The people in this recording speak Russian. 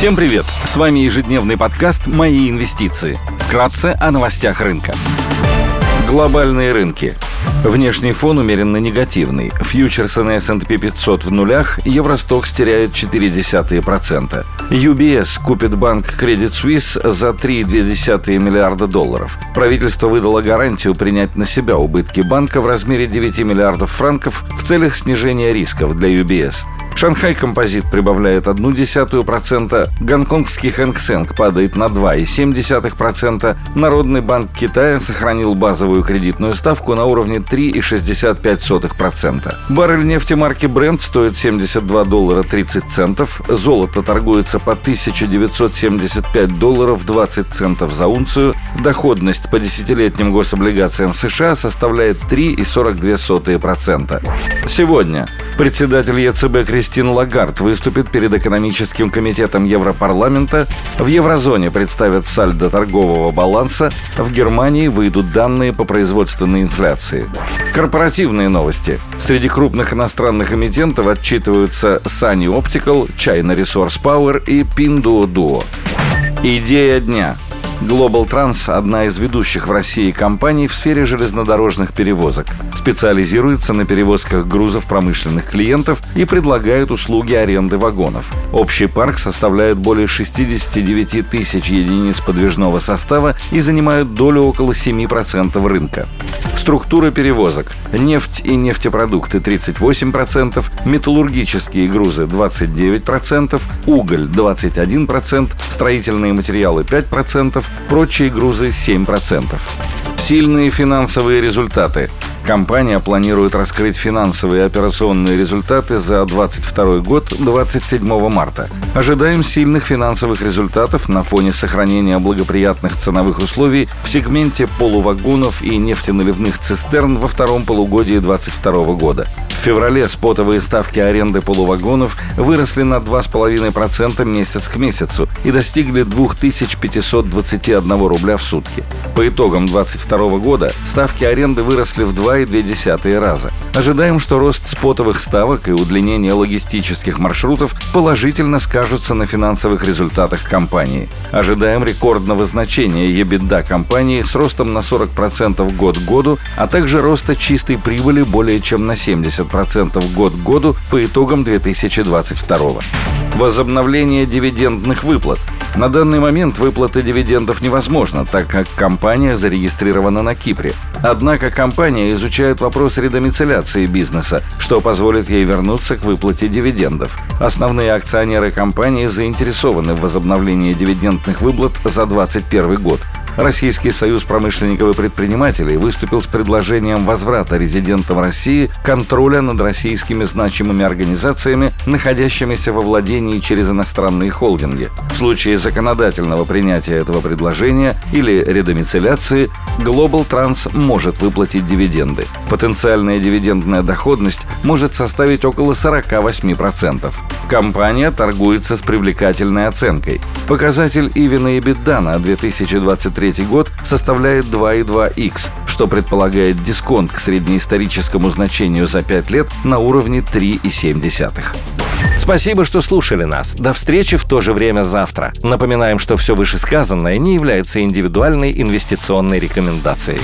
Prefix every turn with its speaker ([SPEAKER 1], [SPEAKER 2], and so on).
[SPEAKER 1] Всем привет! С вами ежедневный подкаст «Мои инвестиции». Вкратце о новостях рынка. Глобальные рынки. Внешний фон умеренно негативный. Фьючерсы на S&P 500 в нулях, Евростокс теряет 0,4%. UBS купит банк Credit Suisse за 3,2 миллиарда долларов. Правительство выдало гарантию принять на себя убытки банка в размере 9 миллиардов франков в целях снижения рисков для UBS. Шанхай Композит прибавляет 0,1%, гонконгский Хэнк Сэнк падает на 2,7%, Народный банк Китая сохранил базовую кредитную ставку на уровне 3,65%. Баррель нефти марки Brent стоит 72 доллара 30 центов, золото торгуется по 1975 долларов 20 центов за унцию, доходность по десятилетним гособлигациям США составляет 3,42%. Сегодня Председатель ЕЦБ Кристин Лагард выступит перед экономическим комитетом Европарламента. В еврозоне представят сальдо торгового баланса. В Германии выйдут данные по производственной инфляции. Корпоративные новости. Среди крупных иностранных эмитентов отчитываются Sunny Optical, China Resource Power и Pinduoduo. Идея дня – Global Trans – одна из ведущих в России компаний в сфере железнодорожных перевозок. Специализируется на перевозках грузов промышленных клиентов и предлагает услуги аренды вагонов. Общий парк составляет более 69 тысяч единиц подвижного состава и занимает долю около 7% рынка. Структура перевозок. Нефть и нефтепродукты 38%, металлургические грузы 29%, уголь 21%, строительные материалы 5%, прочие грузы 7%. Сильные финансовые результаты. Компания планирует раскрыть финансовые и операционные результаты за 2022 год 27 марта. Ожидаем сильных финансовых результатов на фоне сохранения благоприятных ценовых условий в сегменте полувагонов и нефтеналивных цистерн во втором полугодии 2022 года. В феврале спотовые ставки аренды полувагонов выросли на 2,5% месяц к месяцу и достигли 2521 рубля в сутки. По итогам 2022 года ставки аренды выросли в 2,2 раза. Ожидаем, что рост спотовых ставок и удлинение логистических маршрутов положительно скажутся на финансовых результатах компании. Ожидаем рекордного значения EBITDA компании с ростом на 40% год к году, а также роста чистой прибыли более чем на 70% 10% год к году по итогам 2022. Возобновление дивидендных выплат. На данный момент выплаты дивидендов невозможно, так как компания зарегистрирована на Кипре. Однако компания изучает вопрос редомицеляции бизнеса, что позволит ей вернуться к выплате дивидендов. Основные акционеры компании заинтересованы в возобновлении дивидендных выплат за 2021 год. Российский союз промышленников и предпринимателей выступил с предложением возврата резидентам России контроля над российскими значимыми организациями, находящимися во владении через иностранные холдинги. В случае законодательного принятия этого предложения или редомицеляции Global Trans может выплатить дивиденды. Потенциальная дивидендная доходность может составить около 48%. Компания торгуется с привлекательной оценкой. Показатель Ивина и Бедда на 2023 год составляет 2,2x, что предполагает дисконт к среднеисторическому значению за 5 лет на уровне 3,7.
[SPEAKER 2] Спасибо, что слушали нас. До встречи в то же время завтра. Напоминаем, что все вышесказанное не является индивидуальной инвестиционной рекомендацией.